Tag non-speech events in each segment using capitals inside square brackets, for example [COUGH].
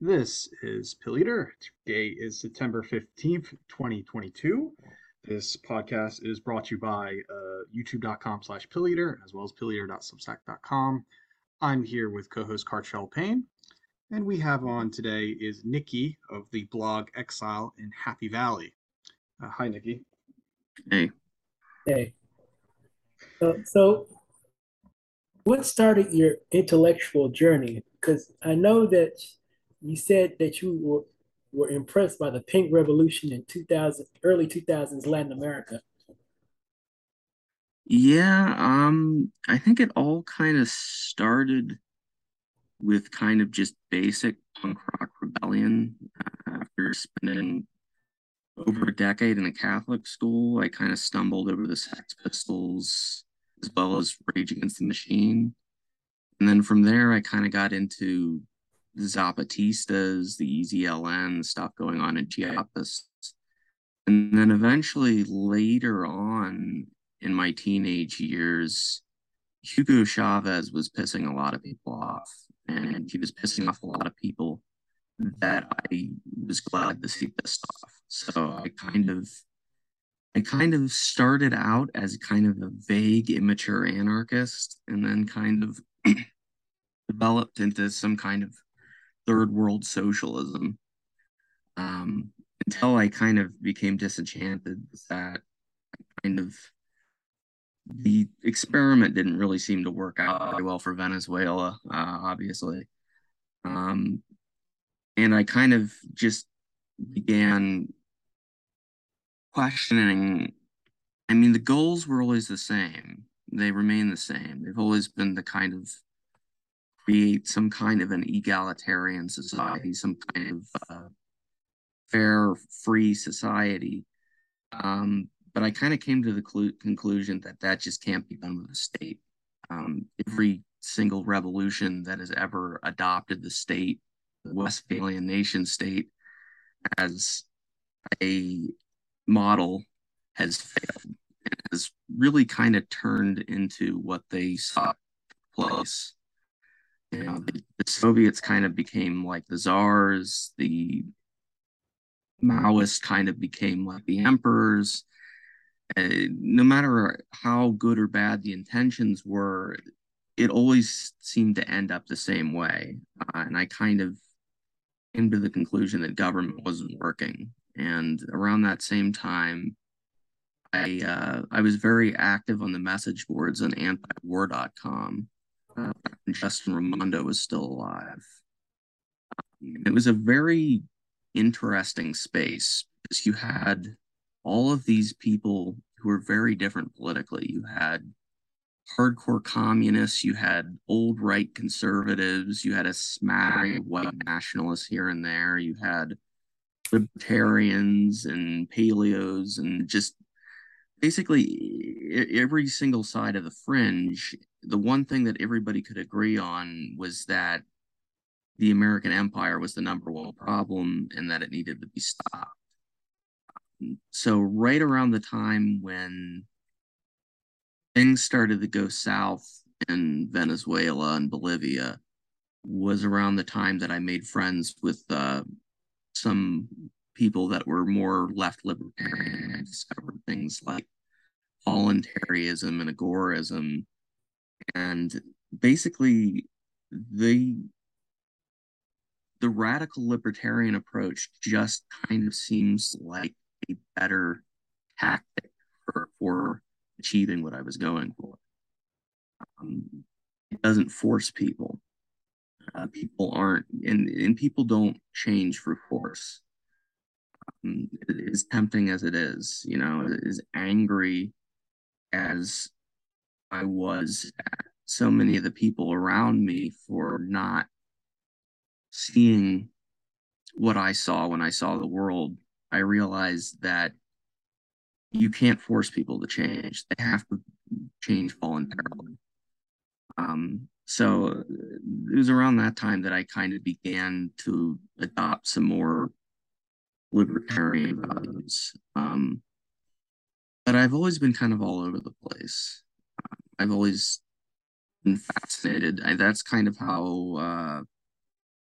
This is Pill Eater. Today is September 15th, 2022. This podcast is brought to you by uh, youtube.com slash Eater as well as pilleater.substack.com. I'm here with co-host Carchell Payne, and we have on today is Nicky of the blog Exile in Happy Valley. Uh, hi, Nicky. Hey. Hey. So, so, what started your intellectual journey? Because I know that you said that you were, were impressed by the Pink Revolution in 2000, early 2000s Latin America. Yeah, um, I think it all kind of started with kind of just basic punk rock rebellion. Uh, after spending over a decade in a Catholic school, I kind of stumbled over the Sex Pistols as well as Rage Against the Machine. And then from there, I kind of got into Zapatistas, the EZLN stuff going on in Chiapas. And then eventually later on in my teenage years, Hugo Chavez was pissing a lot of people off. And he was pissing off a lot of people that I was glad to see pissed off. So I kind of I kind of started out as kind of a vague, immature anarchist and then kind of [CLEARS THROAT] developed into some kind of third world socialism um, until I kind of became disenchanted with that kind of the experiment didn't really seem to work out very well for Venezuela, uh, obviously. Um, and I kind of just began questioning. I mean, the goals were always the same, they remain the same. They've always been the kind of create some kind of an egalitarian society, some kind of uh, fair, free society. Um, but I kind of came to the clu- conclusion that that just can't be done with the state. Um, every single revolution that has ever adopted the state, the Westphalian nation state, as a model has failed and has really kind of turned into what they saw place you know, the, the Soviets kind of became like the czars, the Maoists kind of became like the emperors. Uh, no matter how good or bad the intentions were, it always seemed to end up the same way. Uh, and I kind of came to the conclusion that government wasn't working. And around that same time, I uh, I was very active on the message boards on antiwar.com Justin Raimondo was still alive. It was a very interesting space because you had all of these people who were very different politically. You had hardcore communists, you had old right conservatives, you had a smattering of white nationalists here and there, you had libertarians and paleos and just basically every single side of the fringe the one thing that everybody could agree on was that the American empire was the number one problem and that it needed to be stopped. So, right around the time when things started to go south in Venezuela and Bolivia, was around the time that I made friends with uh, some people that were more left libertarian. I discovered things like voluntarism and agorism and basically the the radical libertarian approach just kind of seems like a better tactic for, for achieving what I was going for. Um, it doesn't force people. Uh, people aren't, and, and people don't change for force. Um, as tempting as it is, you know, as angry as I was at so many of the people around me for not seeing what I saw when I saw the world. I realized that you can't force people to change. They have to change voluntarily. Um, so it was around that time that I kind of began to adopt some more libertarian values. Um, but I've always been kind of all over the place. I've always been fascinated. I, that's kind of how uh,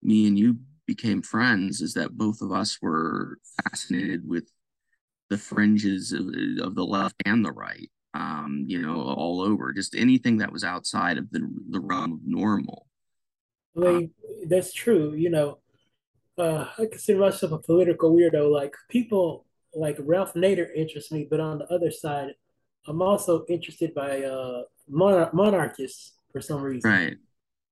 me and you became friends is that both of us were fascinated with the fringes of, of the left and the right um, you know, all over, just anything that was outside of the the realm of normal. I mean, that's true. You know, uh, I consider myself a political weirdo. Like people like Ralph Nader interests me, but on the other side, I'm also interested by uh, monar- monarchists for some reason. Right,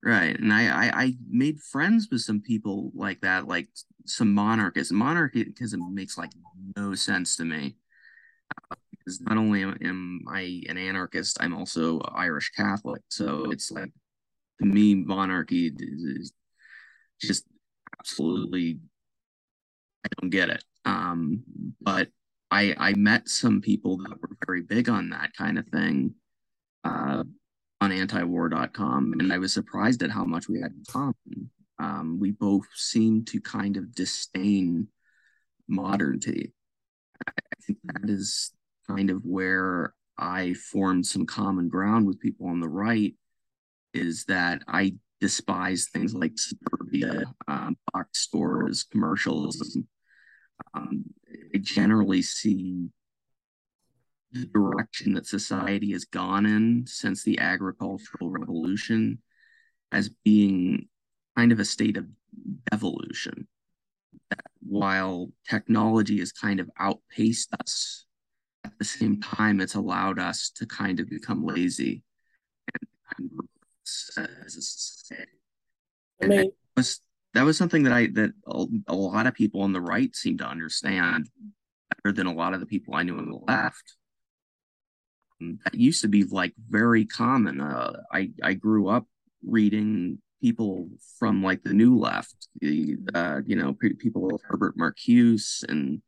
right. And I, I I made friends with some people like that, like some monarchists. Monarchism makes like no sense to me because not only am I an anarchist, I'm also Irish Catholic. So it's like to me, monarchy is just absolutely I don't get it. Um, but I I met some people that were very big on that kind of thing uh, on antiwar.com, and I was surprised at how much we had in common. Um, we both seemed to kind of disdain modernity. I think that is kind of where I formed some common ground with people on the right is that I despise things like suburbia, um, box stores, commercials. Um, I generally see the direction that society has gone in since the agricultural revolution as being kind of a state of evolution. That while technology has kind of outpaced us at the same time, it's allowed us to kind of become lazy and as a society. And I mean, was that was something that I that a, lot of people on the right seem to understand better than a lot of the people I knew on the left. That used to be like very common. Uh, I I grew up reading people from like the new left, the uh, you know people like Herbert Marcuse and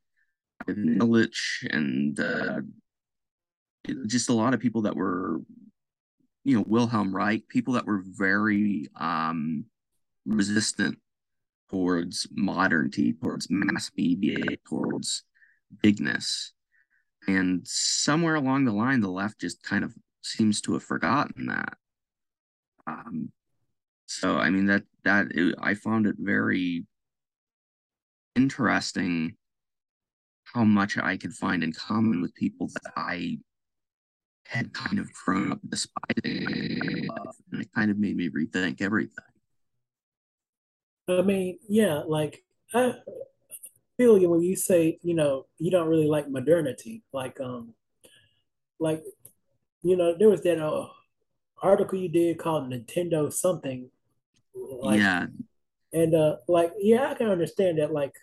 Illich and uh, just a lot of people that were, you know, Wilhelm Reich, people that were very um, resistant towards modernity, towards mass media, towards bigness. And somewhere along the line, the left just kind of seems to have forgotten that. Um, so, I mean, that, that, it, I found it very interesting how much I could find in common with people that I had kind of grown up despising. And it kind of made me rethink everything. I mean, yeah, like I feel you when you say, you know, you don't really like modernity. Like, um, like, you know, there was that uh, article you did called Nintendo something. Like, yeah. And uh, like, yeah, I can understand that. Like,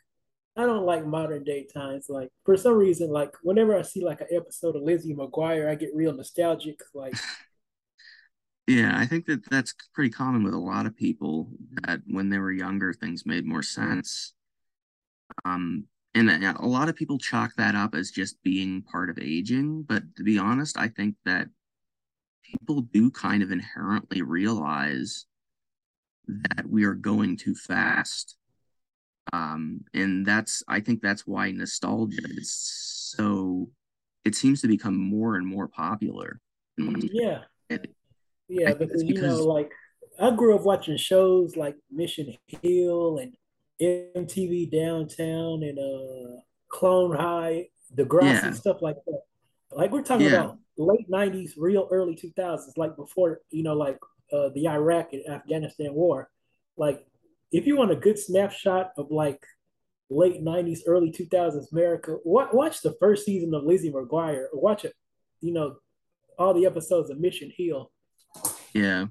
I don't like modern day times. Like for some reason, like whenever I see like an episode of Lizzie McGuire, I get real nostalgic. Like, yeah, I think that that's pretty common with a lot of people. That when they were younger, things made more sense. Um, and a lot of people chalk that up as just being part of aging. But to be honest, I think that people do kind of inherently realize that we are going too fast um, and that's I think that's why nostalgia is so it seems to become more and more popular. Yeah, yeah, because, because you know, like I grew up watching shows like Mission Hill and MTV Downtown and uh Clone High, The Degrassi yeah. stuff like that. Like we're talking yeah. about late '90s, real early 2000s, like before you know, like uh, the Iraq and Afghanistan war. Like if you want a good snapshot of like late 90s, early 2000s America, watch the first season of Lizzie McGuire or watch it, you know, all the episodes of Mission Hill. Yeah.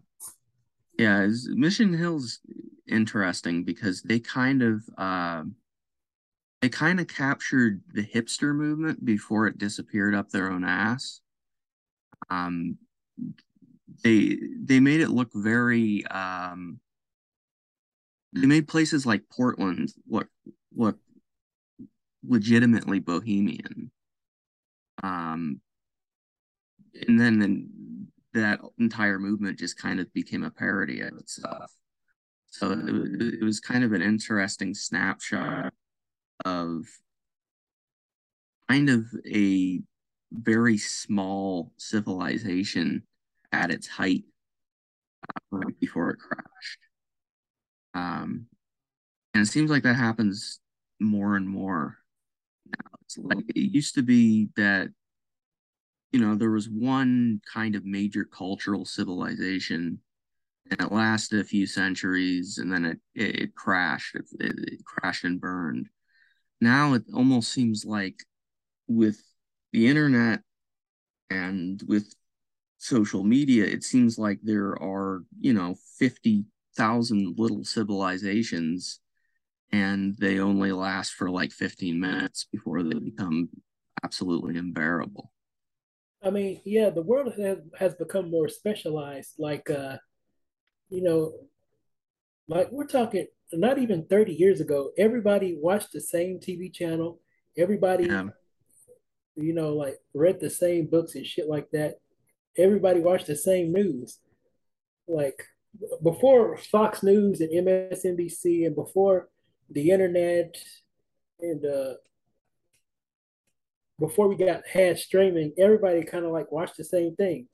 Yeah. Mission Hill's interesting because they kind of, uh, they kind of captured the hipster movement before it disappeared up their own ass. Um, they they made it look very um they made places like Portland look look legitimately bohemian. Um, and then then that entire movement just kind of became a parody of itself. So it, was kind of an interesting snapshot of kind of a very small civilization at its height uh, right before it crashed. Um, And it seems like that happens more and more now. It's like it used to be that, you know, there was one kind of major cultural civilization and it lasted a few centuries and then it, it, it crashed. It, it crashed and burned. Now it almost seems like with the internet and with social media, it seems like there are, you know, 50,000 little civilizations and they only last for like 15 minutes before they become absolutely unbearable. I mean, yeah, the world has, has become more specialized. Like, uh, you know, like we're talking not even 30 years ago, everybody watched the same TV channel. Everybody, yeah. you know, like read the same books and shit like that. Everybody watched the same news. Like before Fox News and MSNBC and before the internet and uh before we got had streaming, everybody kind of like watched the same thing.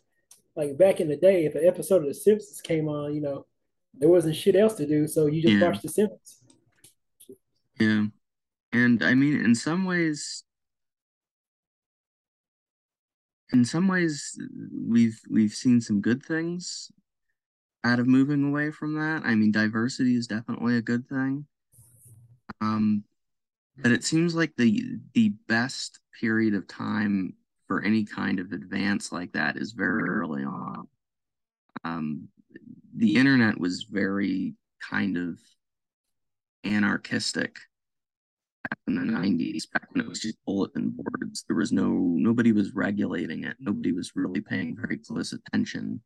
Like back in the day, if an episode of The Simpsons came on, you know, there wasn't shit else to do, so you just yeah. watched The Simpsons. Yeah, and I mean, in some ways, in some ways, we've we've seen some good things out of moving away from that. I mean, diversity is definitely a good thing. Um, but it seems like the the best period of time for any kind of advance like that is very early on. Um, the internet was very kind of anarchistic back in the 90s back when it was just bulletin boards. There was no nobody was regulating it. Nobody was really paying very close attention.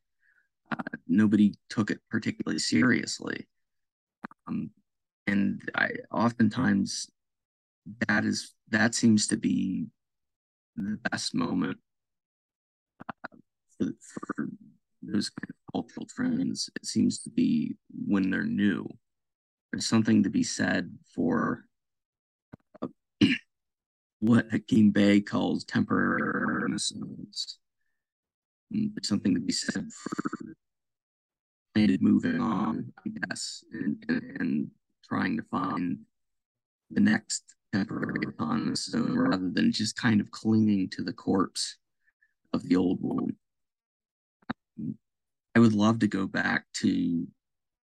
Uh, nobody took it particularly seriously. Um, and I oftentimes that is that seems to be the best moment uh, for, for those kind of cultural trends. It seems to be when they're new. There's something to be said for uh, [CLEARS THROAT] what Hakim Bey calls temporary renaissance. Mm, there's something to be said for moving on, I guess, and, and, and trying to find the next temporary renaissance rather than just kind of clinging to the corpse of the old one. I would love to go back to,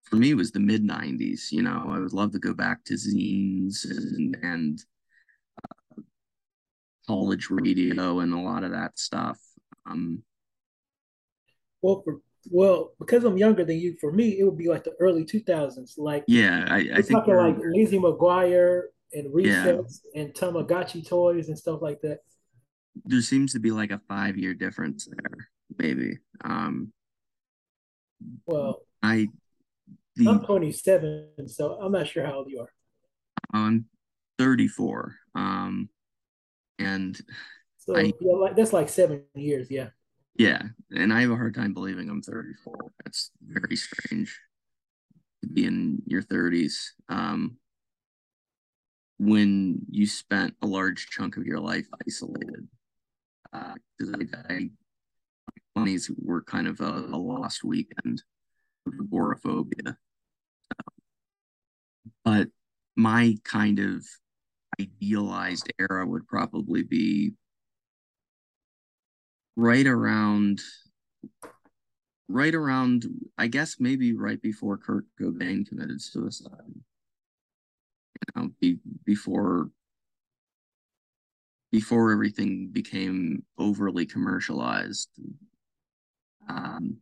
for me, it was the mid 90s. You know, I would love to go back to zines and, and uh, college radio and a lot of that stuff. Um, well, for, well, because I'm younger than you, for me, it would be like the early 2000s. Like, yeah, I, I think like Lizzie McGuire and Recess yeah. and Tamagotchi toys and stuff like that. There seems to be like a five year difference there, maybe. Um, well, I the, I'm 27, so I'm not sure how old you are. I'm 34. Um, and so I, yeah, like that's like seven years, yeah. Yeah, and I have a hard time believing I'm 34. That's very strange to be in your 30s. Um, when you spent a large chunk of your life isolated. Because uh, I, I 20s were kind of a, a lost weekend of agoraphobia. but my kind of idealized era would probably be right around right around i guess maybe right before kurt cobain committed suicide you know be, before before everything became overly commercialized um,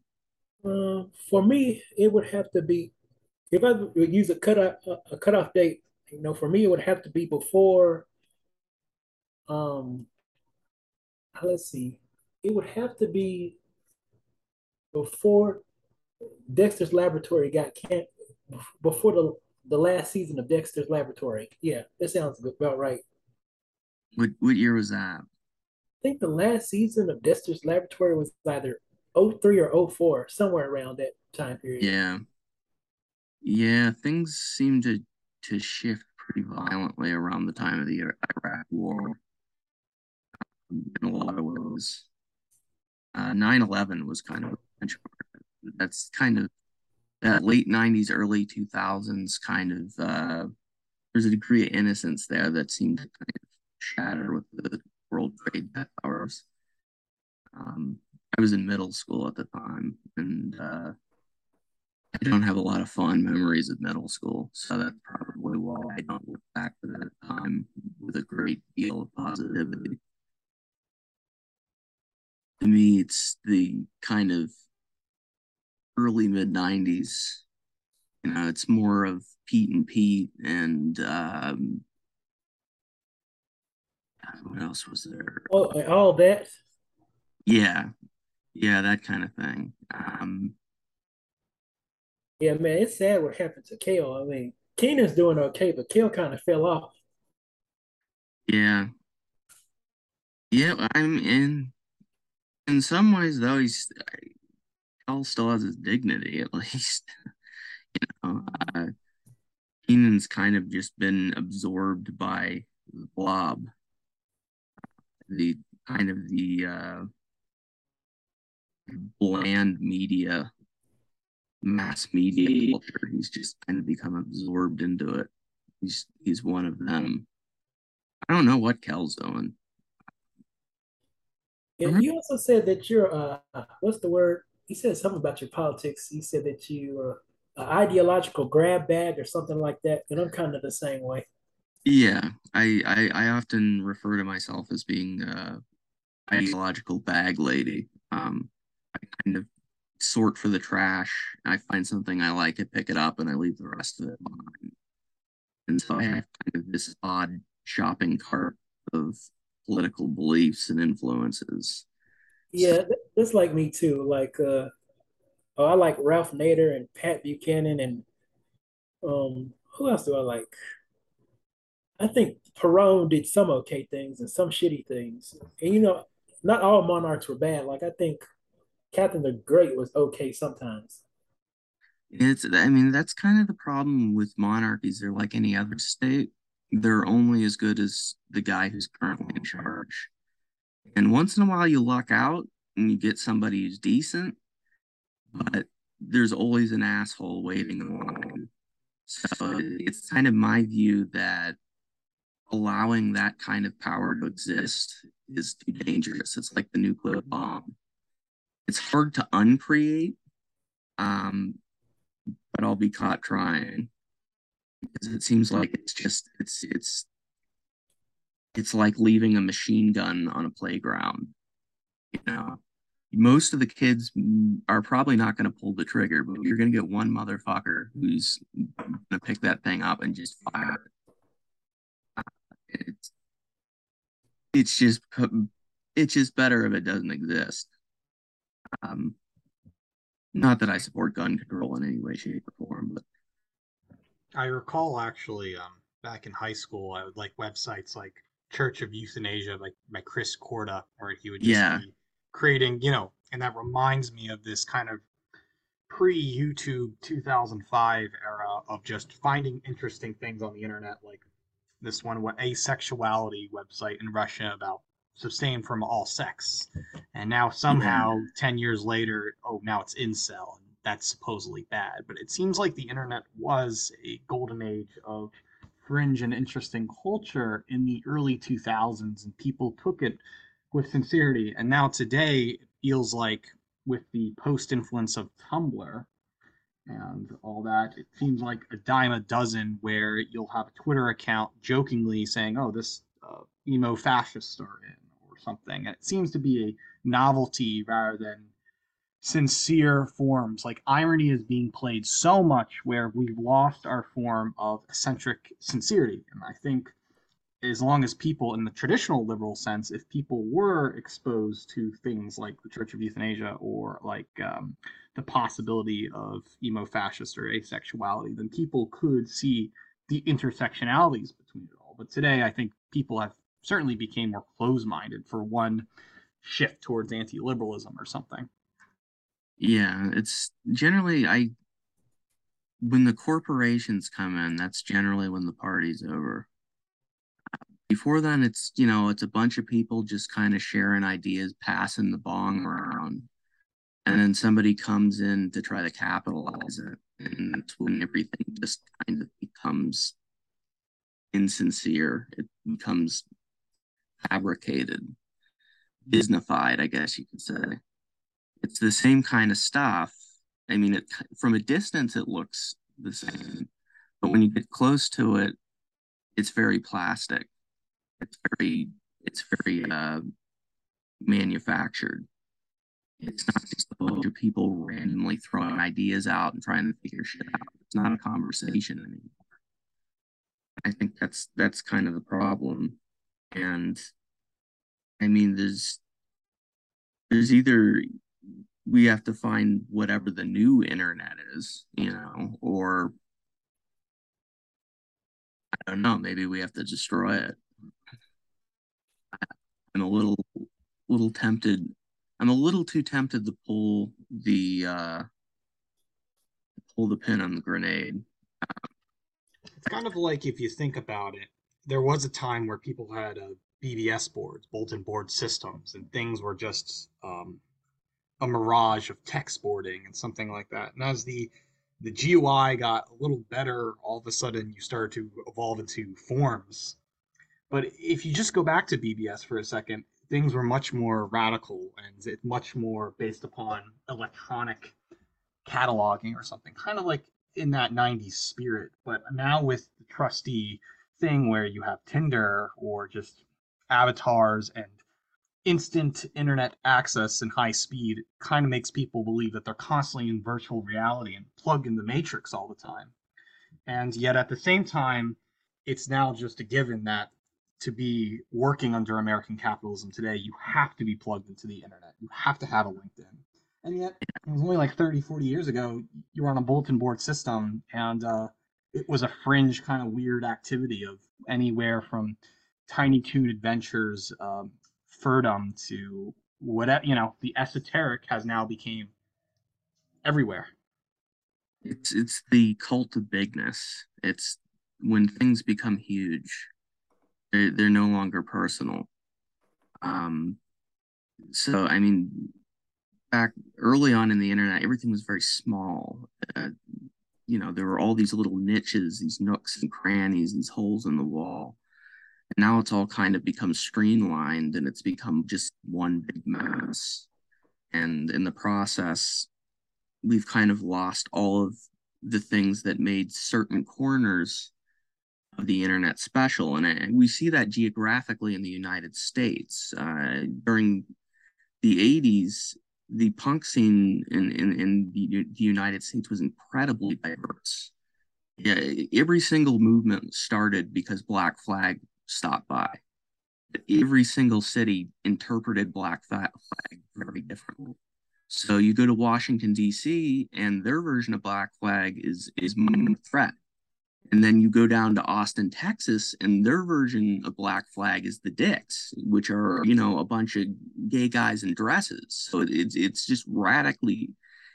uh, for me, it would have to be if I would use a cutoff a cutoff date. You know, for me, it would have to be before. Um, let's see, it would have to be before Dexter's Laboratory got can before the the last season of Dexter's Laboratory. Yeah, that sounds about right. What what year was that? I think the last season of Dexter's Laboratory was either 03 or 04, somewhere around that time period. Yeah. Yeah, things seem to to shift pretty violently around the time of the Iraq War in a lot of ways. Uh, 9-11 was kind of a benchmark. That's kind of that late 90s, early 2000s kind of uh, there's a degree of innocence there that seemed to kind of shatter with the World Trade Towers. Um, I was in middle school at the time, and uh, I don't have a lot of fond memories of middle school, so that's probably why I don't look back to that time with a great deal of positivity. To me, it's the kind of early mid 90s. You know, it's more of Pete and Pete and um, what else was there? Oh, all that. Yeah, yeah, that kind of thing. Um, yeah, man, it's sad what happened to Kel. I mean, Kenan's doing okay, but Kel kind of fell off. Yeah, yeah. I'm in. In some ways, though, he's Kel still has his dignity at [LAUGHS] least. you know, uh, Kenan's kind of just been absorbed by the blob, the kind of the uh, bland media, mass media culture. He's just kind of become absorbed into it. He's he's one of them. I don't know what Kel's doing. And you also said that you're uh what's the word? You said something about your politics. He said that you are an ideological grab bag or something like that. And I'm kind of the same way. Yeah, I I, I often refer to myself as being uh ideological bag lady. Um, I kind of sort for the trash. I find something I like, I pick it up, and I leave the rest of it behind. And so I have kind of this odd shopping cart of political beliefs and influences. Yeah, that's like me too. Like, uh, oh, I like Ralph Nader and Pat Buchanan, and um, who else do I like? I think Perón did some okay things and some shitty things, and you know, not all monarchs were bad. Like I think Catherine the Great was okay sometimes. It's I mean that's kind of the problem with monarchies. They're like any other state. They're only as good as the guy who's currently in charge. And once in a while you luck out and you get somebody who's decent, but there's always an asshole waiting in line. So it's kind of my view that allowing that kind of power to exist is too dangerous. It's like the nuclear bomb it's hard to uncreate, um, but I'll be caught trying because it seems like it's just it's it's it's like leaving a machine gun on a playground. You know, most of the kids are probably not going to pull the trigger, but you're going to get one motherfucker who's going to pick that thing up and just fire it. It's it's just it's just better if it doesn't exist. Um, not that I support gun control in any way, shape, or form, but I recall actually um, back in high school, I would like websites like Church of Euthanasia, like by Chris Korda, where he would just yeah. be creating, you know, and that reminds me of this kind of pre YouTube 2005 era of just finding interesting things on the internet, like this one, what asexuality website in Russia about sustain from all sex. And now somehow, yeah. 10 years later, oh, now it's incel. And that's supposedly bad. But it seems like the internet was a golden age of fringe and interesting culture in the early 2000s, and people took it with sincerity. And now today, it feels like with the post influence of Tumblr and all that, it seems like a dime a dozen where you'll have a Twitter account jokingly saying, oh, this uh, emo fascists are in or something. And it seems to be a novelty rather than sincere forms. Like irony is being played so much where we've lost our form of eccentric sincerity. And I think as long as people in the traditional liberal sense, if people were exposed to things like the Church of Euthanasia or like um, the possibility of emo fascist or asexuality, then people could see the intersectionalities between it all. But today, I think people have certainly became more close minded for one shift towards anti liberalism or something. Yeah, it's generally I when the corporations come in, that's generally when the party's over. Before then, it's you know it's a bunch of people just kind of sharing ideas, passing the bong around, and then somebody comes in to try to capitalize it, and that's when everything just kind of becomes insincere. It becomes fabricated, Disneyfied, I guess you could say. It's the same kind of stuff. I mean, it from a distance it looks the same, but when you get close to it, it's very plastic. It's very it's very uh, manufactured. It's not just a bunch of people randomly throwing ideas out and trying to figure shit out. It's not a conversation anymore. I think that's that's kind of the problem. And I mean there's there's either we have to find whatever the new internet is, you know, or I don't know, maybe we have to destroy it. I'm a little little tempted. I'm a little too tempted to pull the uh pull the pin on the grenade. It's kind of like if you think about it, there was a time where people had uh, BBS boards, bulletin board systems, and things were just um, a mirage of text boarding and something like that. And as the the GUI got a little better, all of a sudden you started to evolve into forms. But if you just go back to BBS for a second, things were much more radical and it much more based upon electronic cataloging or something, kind of like in that 90s spirit. But now with the trusty thing where you have Tinder or just avatars and instant internet access and high speed kind of makes people believe that they're constantly in virtual reality and plugged in the matrix all the time. And yet at the same time, it's now just a given that to be working under American capitalism today, you have to be plugged into the internet. You have to have a LinkedIn. And yet, it was only like 30, 40 years ago, you were on a bulletin board system, and uh, it was a fringe kind of weird activity of anywhere from Tiny Toon Adventures, um, Furdum to whatever, you know, the esoteric has now became everywhere. It's it's the cult of bigness. It's when things become huge they're, they're no longer personal. Um, so, I mean, back early on in the internet, everything was very small. Uh, you know, there were all these little niches, these nooks and crannies, these holes in the wall. Now it's all kind of become streamlined and it's become just one big mass. And in the process, we've kind of lost all of the things that made certain corners of the internet special. And we see that geographically in the United States. Uh, during the 80s, the punk scene in, in, in the, the United States was incredibly diverse. Yeah, every single movement started because Black Flag stopped by. Every single city interpreted Black Flag very differently. So you go to Washington D.C. and their version of Black Flag is is threat and then you go down to Austin, Texas, and their version of Black Flag is the Dicks, which are, you know, a bunch of gay guys in dresses. So it's it's just radically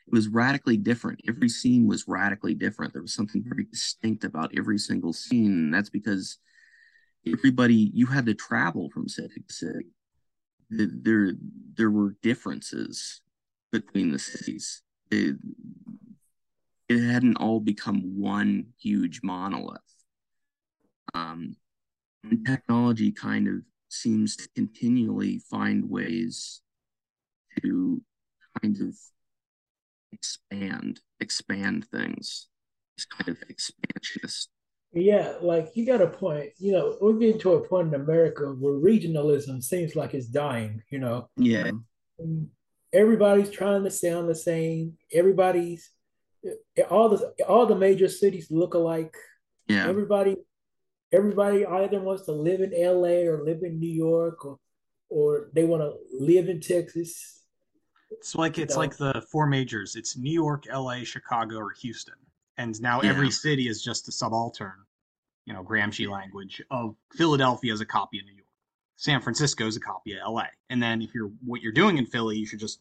it was radically different. Every scene was radically different. There was something very distinct about every single scene. And that's because everybody you had to travel from city to city. There there were differences between the cities. It, it hadn't all become one huge monolith. Um, technology kind of seems to continually find ways to kind of expand, expand things. It's kind of expansionist. Yeah, like you got a point. You know, we're getting to a point in America where regionalism seems like it's dying, you know. Yeah. Um, everybody's trying to sound the same. Everybody's all the all the major cities look alike. Yeah. Everybody everybody either wants to live in LA or live in New York or or they want to live in Texas. It's like it's like the four majors. It's New York, LA, Chicago, or Houston. And now yeah. every city is just a subaltern, you know, Gramsci language of Philadelphia is a copy of New York. San Francisco is a copy of LA. And then if you're what you're doing in Philly, you should just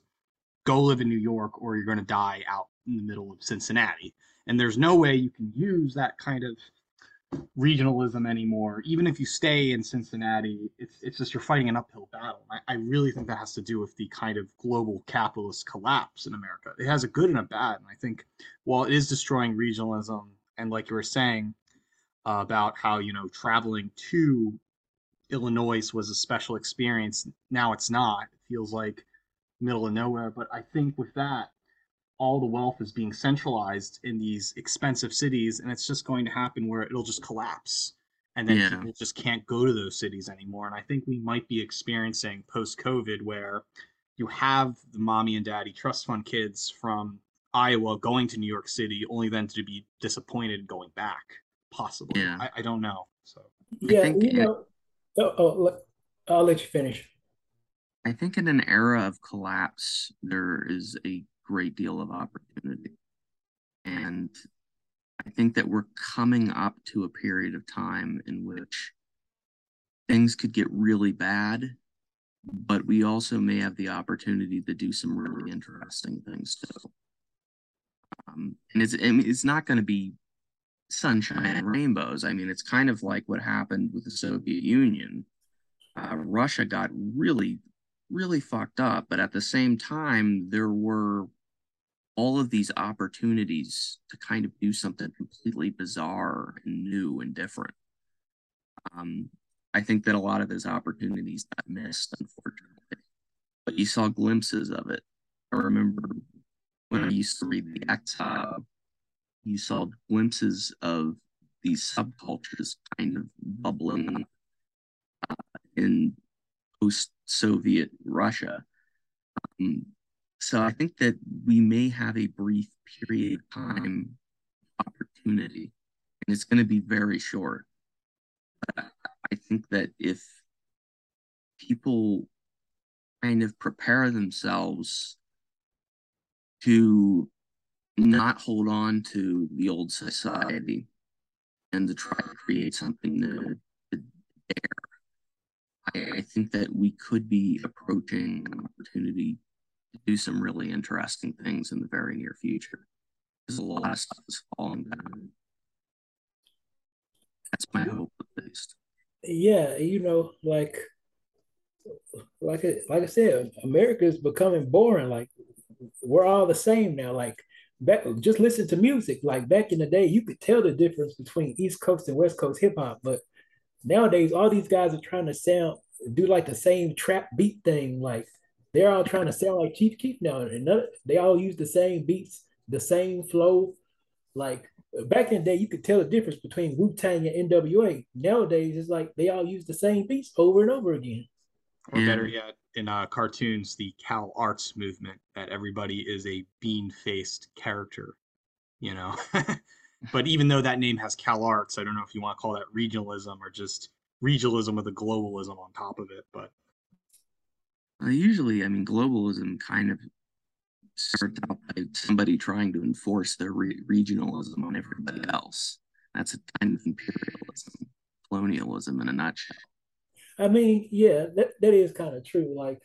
go live in New York or you're going to die out in the middle of Cincinnati. And there's no way you can use that kind of regionalism anymore. Even if you stay in Cincinnati, it's, it's just you're fighting an uphill battle. I, I really think that has to do with the kind of global capitalist collapse in America. It has a good and a bad. And I think while it is destroying regionalism, and like you were saying, uh, about how you know traveling to Illinois was a special experience. Now it's not. It feels like middle of nowhere. But I think with that, all the wealth is being centralized in these expensive cities, and it's just going to happen where it'll just collapse. And then Yeah. people just can't go to those cities anymore. And I think we might be experiencing post COVID where you have the mommy and daddy trust fund kids from Iowa going to New York City, only then to be disappointed going back, possibly. Yeah. I, I don't know. So Yeah, think you it- know. Oh, oh, let- I'll let you finish. I think in an era of collapse, there is a great deal of opportunity. And I think that we're coming up to a period of time in which things could get really bad, but we also may have the opportunity to do some really interesting things too. Um, and it's, it's not going to be sunshine and rainbows. I mean, it's kind of like what happened with the Soviet Union. Uh, Russia got really, really fucked up, but at the same time, there were all of these opportunities to kind of do something completely bizarre and new and different. Um, I think that a lot of those opportunities got missed, unfortunately, but you saw glimpses of it. I remember when I used to read the eXile, you saw glimpses of these subcultures kind of bubbling uh, in post-Soviet Russia. Um, so I think that we may have a brief period of time opportunity, and it's going to be very short. But I think that if people kind of prepare themselves to not hold on to the old society and to try to create something new to dare. I, I think that we could be approaching an opportunity do some really interesting things in the very near future. Because a lot of stuff is falling down. That's my hope, at least. Yeah, you know, like, like, I- like I said, America is becoming boring. Like, we're all the same now. Like, back, just listen to music. Like back in the day, you could tell the difference between East Coast and West Coast hip hop. But nowadays, all these guys are trying to sound, do like the same trap beat thing. Like, they're all trying to sound like Chief Keef now, and none, they all use the same beats, the same flow. Like back in the day, you could tell the difference between Wu Tang and NWA. Nowadays, it's like they all use the same beats over and over again. or better yet, in uh, cartoons, the Cal Arts movement that everybody is a bean-faced character, you know. [LAUGHS] but even though that name has Cal Arts, I don't know if you want to call that regionalism or just regionalism with a globalism on top of it. But Uh, usually, I mean, globalism kind of starts out by somebody trying to enforce their re- regionalism on everybody else. That's a kind of imperialism, colonialism in a nutshell. I mean, yeah, that, that is kind of true. Like,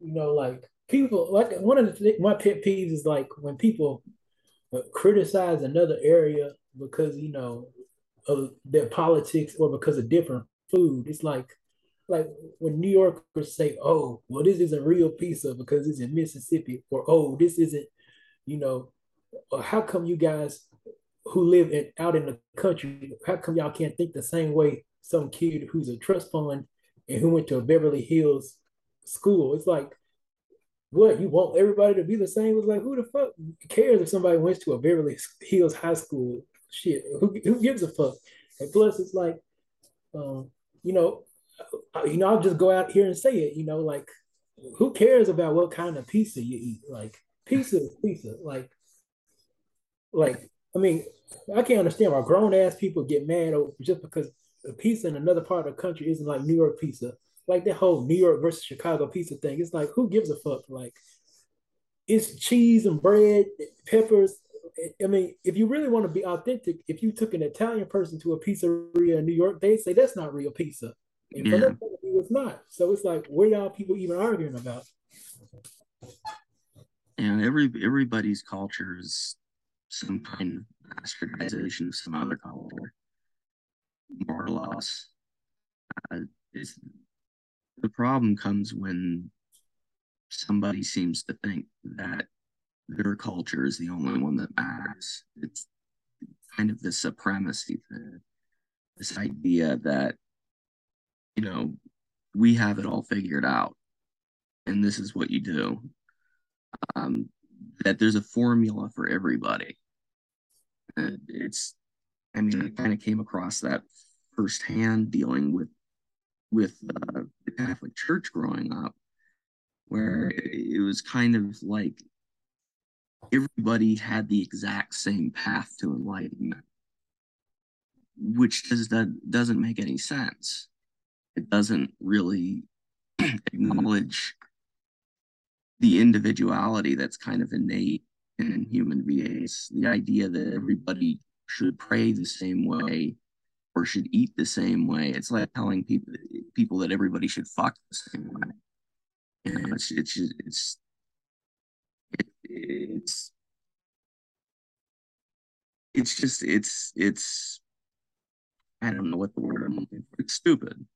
you know, like people, like one of the th- my pet peeves is like when people uh, criticize another area because you know of their politics or because of different food. It's like, like when New Yorkers say, "Oh, well, this isn't real pizza because it's in Mississippi," or "Oh, this isn't," you know, how come you guys who live in, out in the country, how come y'all can't think the same way some kid who's a trust fund and who went to a Beverly Hills school? It's like, what you want everybody to be the same? It's like, who the fuck cares if somebody went to a Beverly Hills high school? Shit, who, who gives a fuck? And plus, it's like, um, you know, Uh, you know, I'll just go out here and say it. You know, like, who cares about what kind of pizza you eat? Like, pizza is pizza. Like, like I mean, I can't understand why grown ass people get mad over just because a pizza in another part of the country isn't like New York pizza. Like that whole New York versus Chicago pizza thing. It's like who gives a fuck? Like it's cheese and bread, peppers. I mean, if you really want to be authentic, if you took an Italian person to a pizzeria in New York, they'd say that's not real pizza. And Yeah. of it's not. So it's like, what y'all people even arguing about? And every everybody's culture is some kind of bastardization of some other culture, more or less. Uh, the problem comes when somebody seems to think that their culture is the only one that matters. It's kind of the supremacy thing. this idea that you know we have it all figured out and this is what you do. Um, that there's a formula for everybody. And it's i mean i kind of came across that firsthand dealing with with uh, the catholic church growing up where it was kind of like everybody had the exact same path to enlightenment which does that doesn't make any sense it doesn't really [CLEARS THROAT] mm-hmm. acknowledge the individuality that's kind of innate in human beings the idea that everybody should pray the same way or should eat the same way it's like telling people people that everybody should fuck the same way you know, it's it's it's it, it's it's just it's it's I don't know what the word I'm looking for. It's stupid.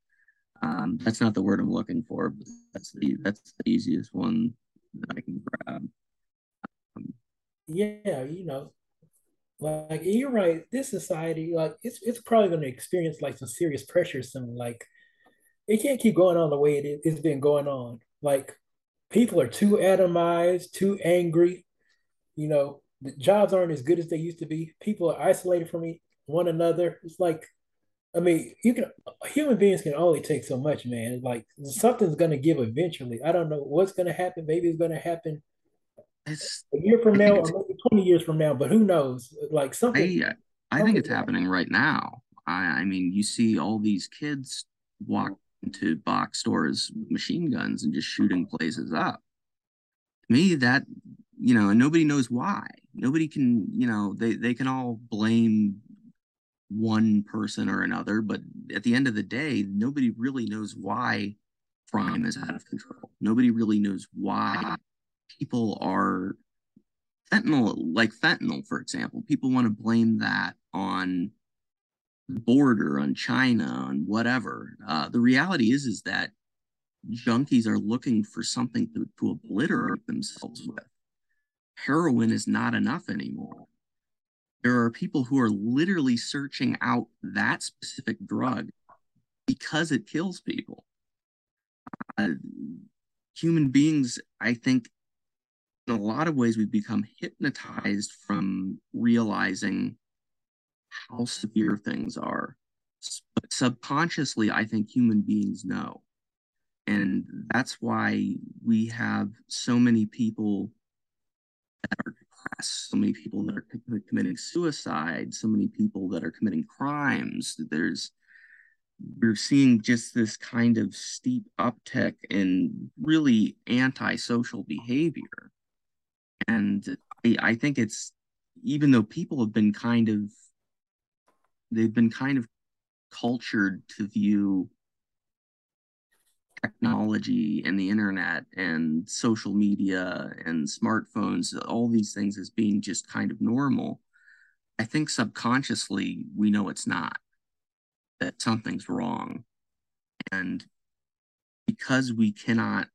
Um, that's not the word I'm looking for, but that's the that's the easiest one that I can grab. Um, yeah, you know, like you're right. This society, like it's it's probably going to experience like some serious pressure soon. Like it can't keep going on the way it, it's been going on. Like people are too atomized, too angry. You know, the jobs aren't as good as they used to be. People are isolated from one another. It's like, I mean, you can human beings can only take so much, man. Like something's gonna give eventually. I don't know what's gonna happen. Maybe it's gonna happen it's, a year from now, or maybe twenty years from now. But who knows? Like something. I, I think it's happening right now. I, I mean, you see all these kids walk into box stores machine guns and just shooting places up. To me, that you know, and nobody knows why. Nobody can, you know, they they can all blame one person or another, but at the end of the day, nobody really knows why crime is out of control. Nobody really knows why people are fentanyl, like fentanyl, for example. People want to blame that on the border, on China, on whatever. Uh, the reality is, is that junkies are looking for something to, to obliterate themselves with. Heroin is not enough anymore. There are people who are literally searching out that specific drug because it kills people. Uh, human beings, I think, in a lot of ways, we've become hypnotized from realizing how severe things are. But subconsciously, I think human beings know. And that's why we have so many people that are depressed, so many people that are committing suicide, so many people that are committing crimes. There's we're seeing just this kind of steep uptick in really antisocial behavior. And I, I think it's even though people have been kind of they've been kind of cultured to view technology and the internet and social media and smartphones, all these things as being just kind of normal. I think subconsciously we know it's not, that something's wrong. And because we cannot,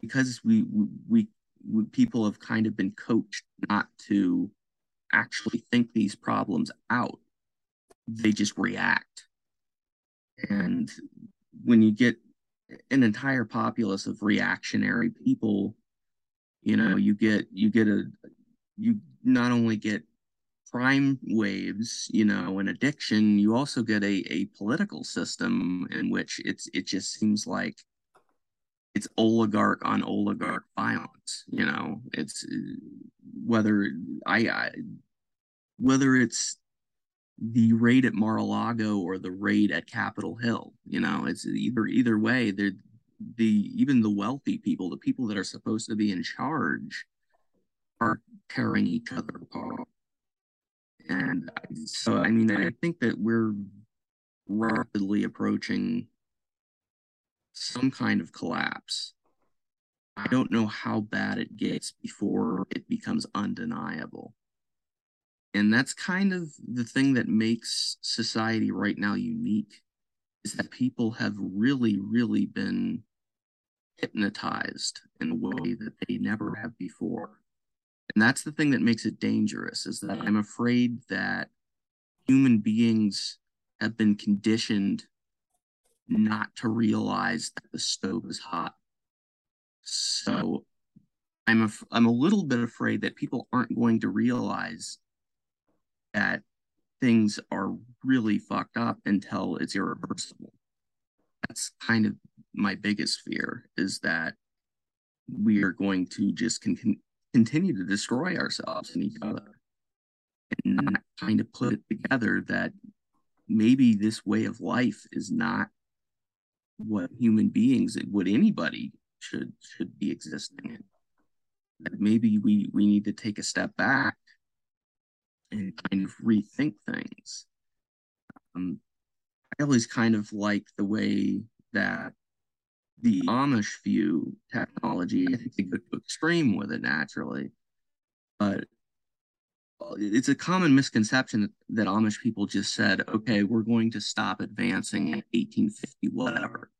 because we, we, we people have kind of been coached not to actually think these problems out they just react. And when you get an entire populace of reactionary people, you know, you get you get a you not only get crime waves, you know, and addiction, you also get a, a political system in which it's it just seems like it's oligarch on oligarch violence. You know, it's whether I, I whether it's the raid at Mar-a-Lago or the raid at Capitol Hill. You know, it's either either way. They're the even the wealthy people, the people that are supposed to be in charge, are tearing each other apart. And so, I mean, I think that we're rapidly approaching some kind of collapse. I don't know how bad it gets before it becomes undeniable and that's kind of the thing that makes society right now unique is that people have really really been hypnotized in a way that they never have before and that's the thing that makes it dangerous is that i'm afraid that human beings have been conditioned not to realize that the stove is hot. So I'm af- I'm a little bit afraid that people aren't going to realize that things are really fucked up until it's irreversible. That's kind of my biggest fear is that we are going to just con- continue to destroy ourselves and each other and not kind of put it together that maybe this way of life is not what human beings what anybody should should be existing in that maybe we we need to take a step back and kind of rethink things. Um i always kind of like the way that the amish view technology i think they go to extreme with it naturally. But it's a common misconception that, that Amish people just said, okay, we're going to stop advancing in 1850, whatever.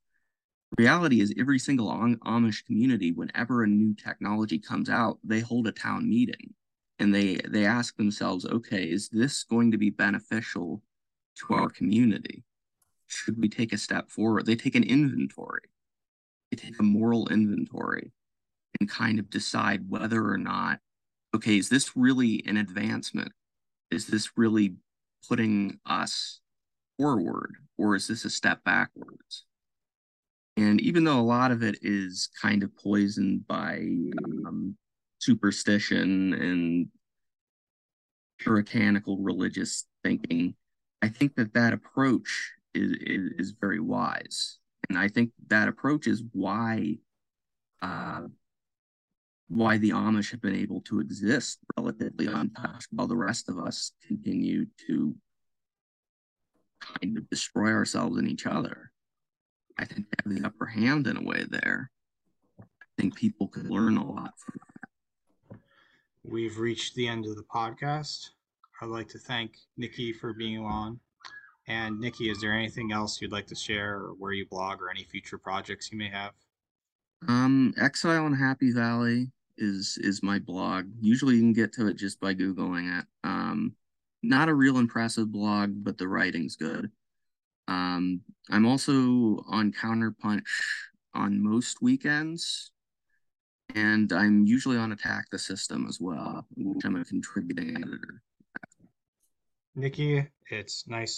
Reality is, every single Amish community, whenever a new technology comes out, they hold a town meeting and they they ask themselves, okay, is this going to be beneficial to our community? Should we take a step forward? They take an inventory, they take a moral inventory, and kind of decide whether or not okay, is this really an advancement? Is this really putting us forward or is this a step backwards? And even though a lot of it is kind of poisoned by um, superstition and puritanical religious thinking, I think that that approach is, is, is very wise. And I think that approach is why uh, why the Amish have been able to exist relatively untouched while the rest of us continue to kind of destroy ourselves and each other. I think they have the upper hand in a way there. I think people could learn a lot from. We've reached the end of the podcast. I'd like to thank Nicky for being on. And Nicky, is there anything else you'd like to share or where you blog or any future projects you may have? Um, Exile in Happy Valley is is my blog. Usually you can get to it just by googling it. Um, not a real impressive blog, but the writing's good. Um, I'm also on Counterpunch on most weekends, and I'm usually on Attack the System as well, which I'm a contributing editor. Nicky, it's nice